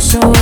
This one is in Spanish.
show.